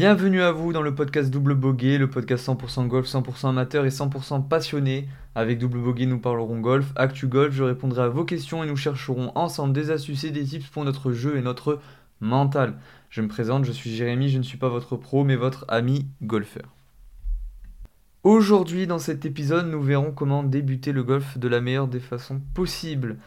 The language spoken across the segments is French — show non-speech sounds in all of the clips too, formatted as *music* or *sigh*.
Bienvenue à vous dans le podcast Double Bogey, le podcast 100% golf, 100% amateur et 100% passionné. Avec Double Bogey, nous parlerons golf, actu golf, je répondrai à vos questions et nous chercherons ensemble des astuces et des tips pour notre jeu et notre mental. Je me présente, je suis Jérémy, je ne suis pas votre pro mais votre ami golfeur. Aujourd'hui, dans cet épisode, nous verrons comment débuter le golf de la meilleure des façons possibles.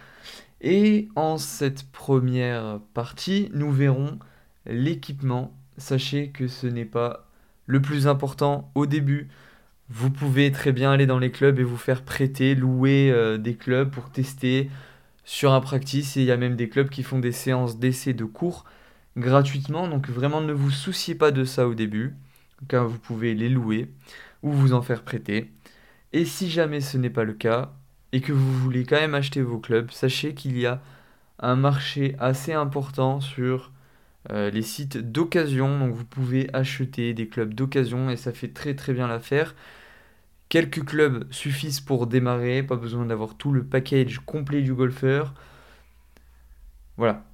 Et en cette première partie, nous verrons l'équipement sachez que ce n'est pas le plus important au début. Vous pouvez très bien aller dans les clubs et vous faire prêter, louer euh, des clubs pour tester sur un practice. Et il y a même des clubs qui font des séances d'essai de cours gratuitement. Donc vraiment ne vous souciez pas de ça au début, car vous pouvez les louer ou vous en faire prêter. Et si jamais ce n'est pas le cas, et que vous voulez quand même acheter vos clubs, sachez qu'il y a un marché assez important sur euh, les sites d'occasion. Donc vous pouvez acheter des clubs d'occasion et ça fait très très bien l'affaire. Quelques clubs suffisent pour démarrer, pas besoin d'avoir tout le package complet du golfeur. Voilà.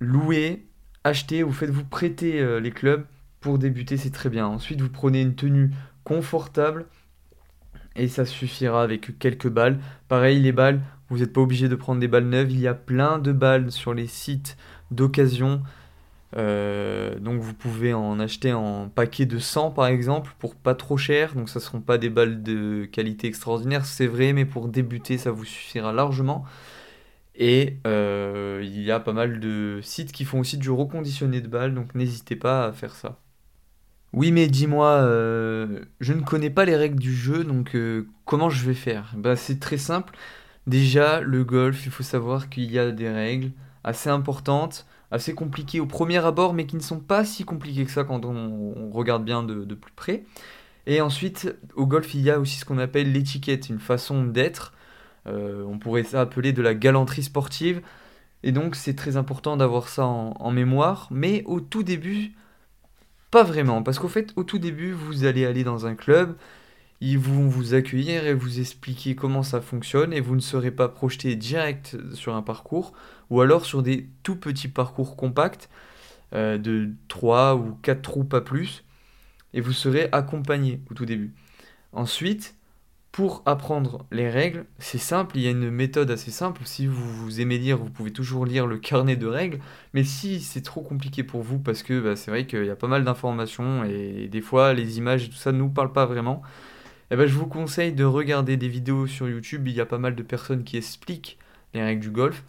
Louez, achetez, vous faites-vous prêter euh, les clubs pour débuter, c'est très bien. Ensuite, vous prenez une tenue confortable et ça suffira avec quelques balles. Pareil, les balles, vous n'êtes pas obligé de prendre des balles neuves. Il y a plein de balles sur les sites d'occasion. Euh, donc vous pouvez en acheter en paquet de 100 par exemple pour pas trop cher. Donc ça ne seront pas des balles de qualité extraordinaire, c'est vrai, mais pour débuter ça vous suffira largement. Et euh, il y a pas mal de sites qui font aussi du reconditionné de balles, donc n'hésitez pas à faire ça. Oui, mais dis-moi, euh, je ne connais pas les règles du jeu, donc comment je vais faire? Bah, C'est très simple. Déjà, le golf, il faut savoir qu'il y a des règles assez importantes assez compliqués au premier abord, mais qui ne sont pas si compliqués que ça quand on, regarde bien de, plus près. Et ensuite, au golf, il y a aussi ce qu'on appelle l'étiquette, une façon d'être. Euh, on pourrait ça appeler de la galanterie sportive. Et donc, c'est très important d'avoir ça en, mémoire. Mais au tout début, pas vraiment. Parce qu'au fait, au tout début, vous allez aller dans un club, ils vont vous accueillir et vous expliquer comment ça fonctionne et vous ne serez pas projeté direct sur un parcours ou alors sur des tout petits parcours compacts euh, de 3 ou 4 trous pas plus et vous serez accompagné au tout début. Ensuite, pour apprendre les règles, c'est simple, il y a une méthode assez simple. Si vous, aimez lire, vous pouvez toujours lire le carnet de règles. Mais si c'est trop compliqué pour vous, parce que bah, c'est vrai qu'il y a pas mal d'informations et des fois les images et tout ça ne nous parlent pas vraiment, eh ben, je vous conseille de regarder des vidéos sur YouTube. Il y a pas mal de personnes qui expliquent les règles du golf.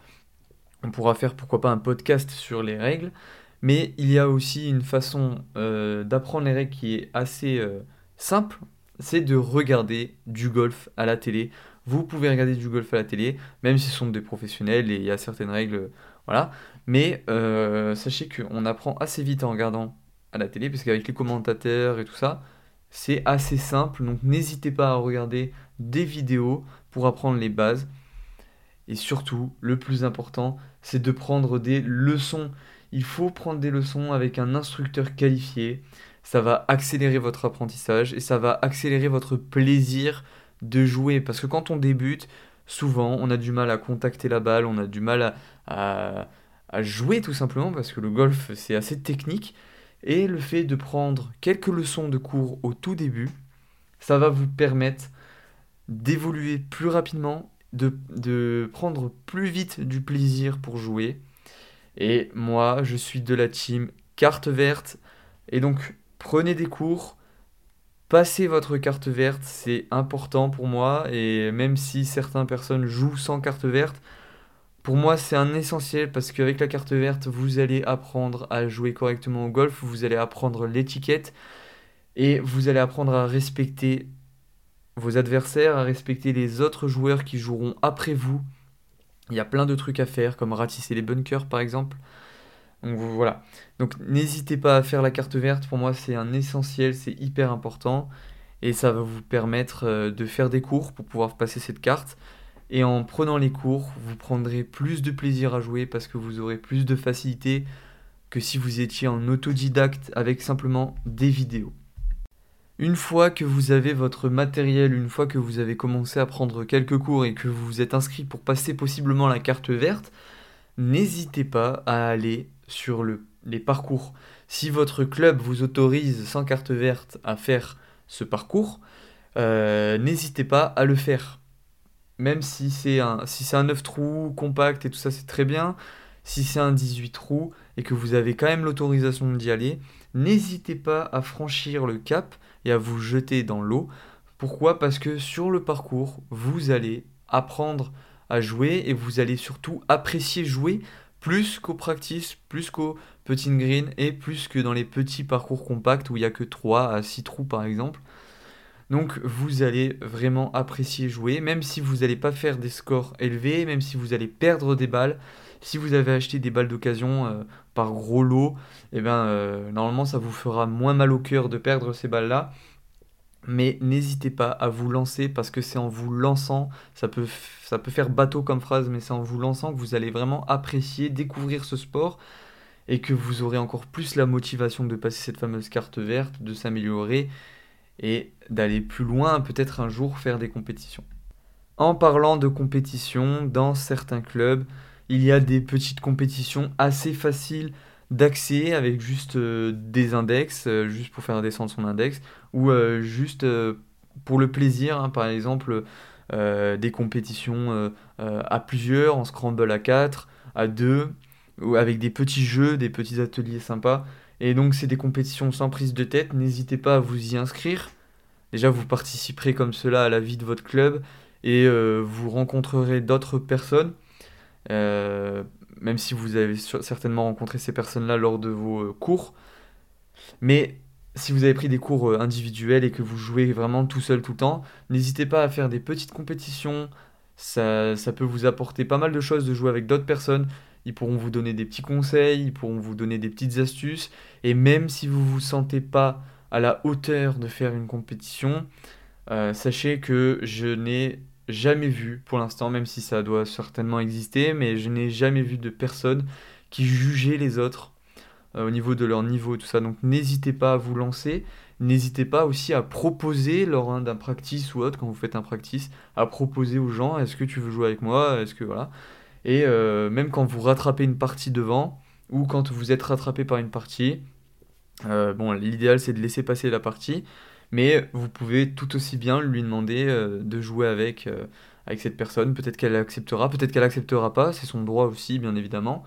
On pourra faire pourquoi pas un podcast sur les règles. Mais il y a aussi une façon euh, d'apprendre les règles qui est assez euh, simple. C'est de regarder du golf à la télé. Vous pouvez regarder du golf à la télé, même si ce sont des professionnels et il y a certaines règles. Voilà. Mais euh, sachez qu'on apprend assez vite en regardant à la télé, parce qu'avec les commentateurs et tout ça, c'est assez simple, donc n'hésitez pas à regarder des vidéos pour apprendre les bases. Et surtout, le plus important, c'est de prendre des leçons. Il faut prendre des leçons avec un instructeur qualifié. Ça va accélérer votre apprentissage et ça va accélérer votre plaisir de jouer. Parce que quand on débute, souvent, on a du mal à contacter la balle, on a du mal à, jouer tout simplement parce que le golf, c'est assez technique. Et le fait de prendre quelques leçons de cours au tout début, ça va vous permettre d'évoluer plus rapidement, de, prendre plus vite du plaisir pour jouer. Et moi, je suis de la team carte verte. Et donc, prenez des cours, passez votre carte verte, c'est important pour moi. Et même si certaines personnes jouent sans carte verte, pour moi, c'est un essentiel parce qu'avec la carte verte, vous allez apprendre à jouer correctement au golf, vous allez apprendre l'étiquette et vous allez apprendre à respecter vos adversaires, à respecter les autres joueurs qui joueront après vous. Il y a plein de trucs à faire, comme ratisser les bunkers par exemple. Donc voilà. Donc n'hésitez pas à faire la carte verte. Pour moi, c'est un essentiel, c'est hyper important. Et ça va vous permettre euh, de faire des cours pour pouvoir passer cette carte. Et en prenant les cours, vous prendrez plus de plaisir à jouer parce que vous aurez plus de facilité que si vous étiez en autodidacte avec simplement des vidéos. Une fois que vous avez votre matériel, une fois que vous avez commencé à prendre quelques cours et que vous vous êtes inscrit pour passer possiblement la carte verte, n'hésitez pas à aller sur le, les parcours. Si votre club vous autorise sans carte verte à faire ce parcours, euh, n'hésitez pas à le faire. Même si c'est un, si c'est un 9 trous compact et tout ça, c'est très bien. Si c'est un 18 trous et que vous avez quand même l'autorisation d'y aller, n'hésitez pas à franchir le cap et à vous jeter dans l'eau. Pourquoi? Parce que sur le parcours, vous allez apprendre à jouer et vous allez surtout apprécier jouer plus qu'au practice, plus qu'au petit green et plus que dans les petits parcours compacts où il n'y a que 3 à 6 trous par exemple. Donc vous allez vraiment apprécier jouer, même si vous n'allez pas faire des scores élevés, même si vous allez perdre des balles. Si vous avez acheté des balles d'occasion euh, par gros lot, eh ben, euh, normalement ça vous fera moins mal au cœur de perdre ces balles-là. Mais n'hésitez pas à vous lancer parce que c'est en vous lançant, ça peut, ça peut faire bateau comme phrase, mais c'est en vous lançant que vous allez vraiment apprécier, découvrir ce sport et que vous aurez encore plus la motivation de passer cette fameuse carte verte, de s'améliorer et d'aller plus loin, peut-être un jour faire des compétitions. En parlant de compétition, dans certains clubs, il y a des petites compétitions assez faciles d'accès avec juste euh, des index, euh, juste pour faire descendre son index, ou euh, juste pour le plaisir, hein, par exemple des compétitions à plusieurs, en scramble à 4, à 2, ou avec des petits jeux, des petits ateliers sympas. Et donc c'est des compétitions sans prise de tête, n'hésitez pas à vous y inscrire. Déjà vous participerez comme cela à la vie de votre club et vous rencontrerez d'autres personnes même si vous avez certainement rencontré ces personnes-là lors de vos euh, cours. Mais si vous avez pris des cours euh, individuels et que vous jouez vraiment tout seul tout le temps, n'hésitez pas à faire des petites compétitions. Ça, ça peut vous apporter pas mal de choses de jouer avec d'autres personnes. Ils pourront vous donner des petits conseils, ils pourront vous donner des petites astuces. Et même si vous ne vous sentez pas à la hauteur de faire une compétition, euh, sachez que je n'ai jamais vu pour l'instant, même si ça doit certainement exister, mais je n'ai jamais vu de personne qui jugeait les autres euh, au niveau de leur niveau tout ça. Donc n'hésitez pas à vous lancer. N'hésitez pas aussi à proposer lors d'un practice ou autre, quand vous faites un practice, à proposer aux gens est-ce que tu veux jouer avec moi Est-ce que voilà. Et euh, même quand vous rattrapez une partie devant, ou quand vous êtes rattrapé par une partie, euh, bon, l'idéal c'est de laisser passer la partie, mais vous pouvez tout aussi bien lui demander euh, de jouer avec, avec cette personne. Peut-être qu'elle acceptera, peut-être qu'elle acceptera pas, c'est son droit aussi, bien évidemment.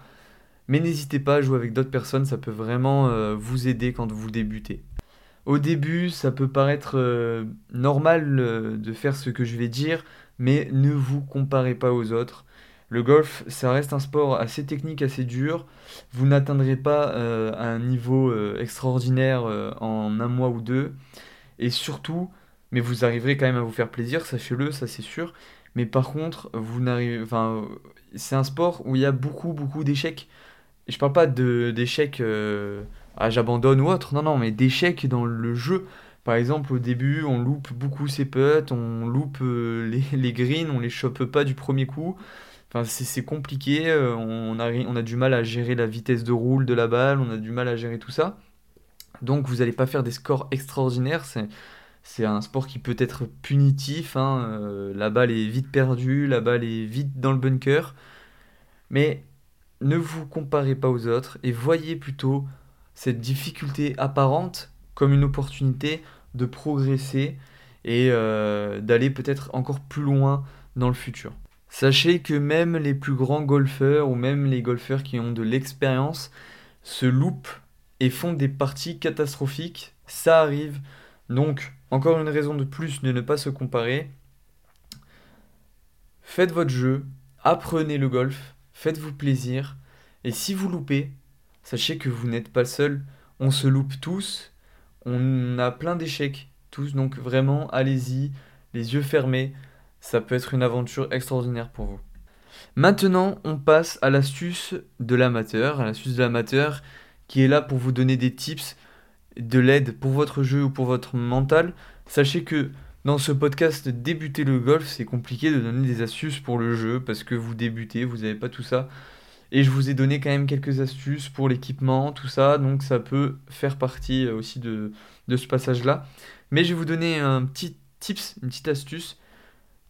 Mais n'hésitez pas à jouer avec d'autres personnes, ça peut vraiment vous aider quand vous débutez. Au début, ça peut paraître normal de faire ce que je vais dire, mais ne vous comparez pas aux autres. Le golf, ça reste un sport assez technique, assez dur. Vous n'atteindrez pas un niveau extraordinaire en un mois ou deux. Et surtout, mais vous arriverez quand même à vous faire plaisir, sachez-le, ça c'est sûr. Mais par contre, vous n'arrivez, c'est un sport où il y a beaucoup, beaucoup d'échecs. Je parle pas d'échecs à j'abandonne ou autre, non, non, mais d'échecs dans le jeu. Par exemple, au début, on loupe beaucoup ses putts, on loupe euh, *laughs* les, greens, on les chope pas du premier coup. Enfin, c'est compliqué, euh, on a, on a du mal à gérer la vitesse de roule de la balle, on a du mal à gérer tout ça. Donc vous n'allez pas faire des scores extraordinaires. C'est, un sport qui peut être punitif. Hein, euh, la balle est vite perdue, la balle est vite dans le bunker. Mais ne vous comparez pas aux autres et voyez plutôt cette difficulté apparente comme une opportunité de progresser et euh, d'aller peut-être encore plus loin dans le futur. Sachez que même les plus grands golfeurs ou même les golfeurs qui ont de l'expérience se loupent et font des parties catastrophiques. Ça arrive. Donc, encore une raison de plus de ne pas se comparer. Faites votre jeu, apprenez le golf, faites-vous plaisir. Et si vous loupez, sachez que vous n'êtes pas le seul. On se loupe tous. On a plein d'échecs tous. Donc vraiment, allez-y, les yeux fermés. Ça peut être une aventure extraordinaire pour vous. Maintenant, on passe à l'astuce de l'amateur. L'astuce de l'amateur, qui est là pour vous donner des tips, de l'aide pour votre jeu ou pour votre mental. Sachez que dans ce podcast Débuter le golf, c'est compliqué de donner des astuces pour le jeu parce que vous débutez, vous n'avez pas tout ça. Et je vous ai donné quand même quelques astuces pour l'équipement, tout ça, donc ça peut faire partie euh, aussi de, ce passage-là. Mais je vais vous donner un petit tips, une petite astuce.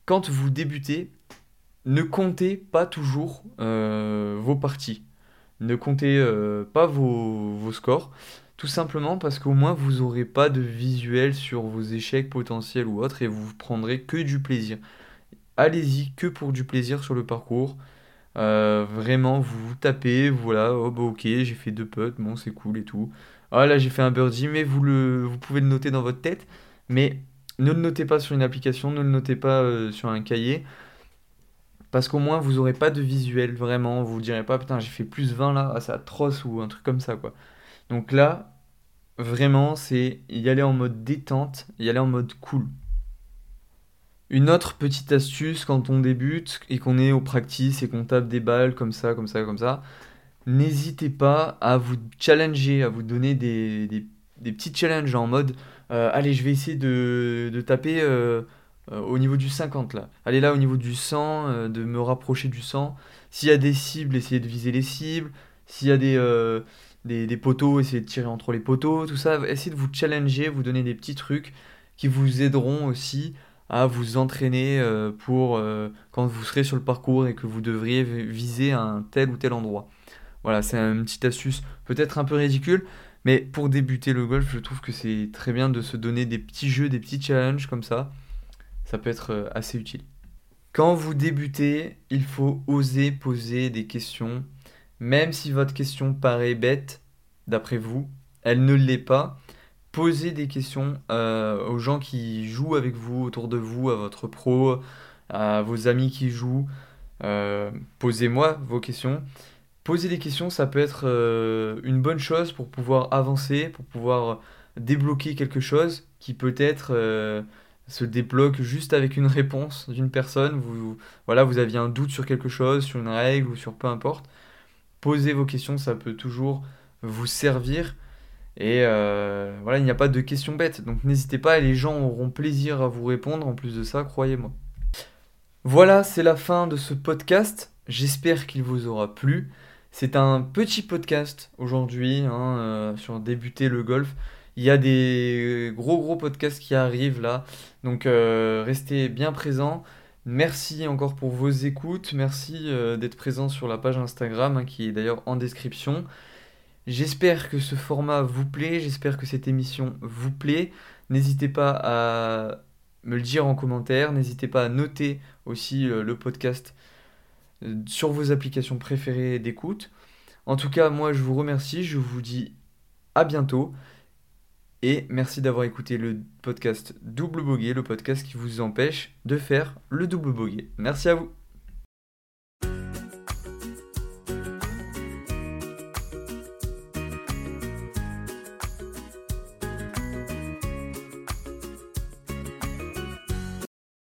Quand vous débutez, ne comptez pas toujours euh, vos parties. ne comptez pas vos, vos scores. Tout simplement parce qu'au moins vous n'aurez pas de visuel sur vos échecs potentiels ou autres et vous prendrez que du plaisir. Allez-y que pour du plaisir sur le parcours. Euh, vraiment, vous, tapez, voilà, oh bah ok, j'ai fait deux putts, bon c'est cool et tout. Ah là j'ai fait un birdie, mais vous, vous pouvez le noter dans votre tête, mais ne le notez pas sur une application, ne le notez pas euh, sur un cahier, parce qu'au moins vous n'aurez pas de visuel, vraiment, vous ne direz pas putain j'ai fait plus 20 là, ah, c'est atroce ou un truc comme ça quoi. Donc là, vraiment, c'est y aller en mode détente, y aller en mode cool. Une autre petite astuce quand on débute et qu'on est au practice et qu'on tape des balles comme ça, comme ça, comme ça, n'hésitez pas à vous challenger, à vous donner des, des, petits challenges en mode euh, allez, je vais essayer de, taper euh, euh, au niveau du 50 là. Allez là au niveau du 100, de me rapprocher du 100. S'il y a des cibles, essayez de viser les cibles. S'il y a des des, poteaux, essayer de tirer entre les poteaux, tout ça. Essayez de vous challenger, vous donner des petits trucs qui vous aideront aussi à vous entraîner euh, pour euh, quand vous serez sur le parcours et que vous devriez viser un tel ou tel endroit. Voilà, c'est une petite astuce peut-être un peu ridicule, mais pour débuter le golf, je trouve que c'est très bien de se donner des petits jeux, des petits challenges comme ça. Ça peut être euh, assez utile. Quand vous débutez, il faut oser poser des questions même si votre question paraît bête, d'après vous, elle ne l'est pas. Posez des questions euh, aux gens qui jouent avec vous, autour de vous, à votre pro, à vos amis qui jouent. Euh, posez-moi vos questions. Poser des questions, ça peut être euh, une bonne chose pour pouvoir avancer, pour pouvoir débloquer quelque chose qui peut-être se débloque juste avec une réponse d'une personne. Vous, voilà, vous aviez un doute sur quelque chose, sur une règle ou sur peu importe poser vos questions, ça peut toujours vous servir. Et euh, voilà, il n'y a pas de questions bêtes. Donc n'hésitez pas, les gens auront plaisir à vous répondre. En plus de ça, croyez-moi. Voilà, c'est la fin de ce podcast. J'espère qu'il vous aura plu. C'est un petit podcast aujourd'hui hein, euh, sur débuter le golf. Il y a des gros gros podcasts qui arrivent là. Donc euh, restez bien présents. Merci encore pour vos écoutes, merci d'être présent sur la page Instagram hein, qui est d'ailleurs en description. J'espère que ce format vous plaît, j'espère que cette émission vous plaît. N'hésitez pas à me le dire en commentaire, n'hésitez pas à noter aussi euh, le podcast euh, sur vos applications préférées d'écoute. En tout cas, moi je vous remercie, je vous dis à bientôt. Et merci d'avoir écouté le podcast Double Boguet, le podcast qui vous empêche de faire le double boguet. Merci à vous.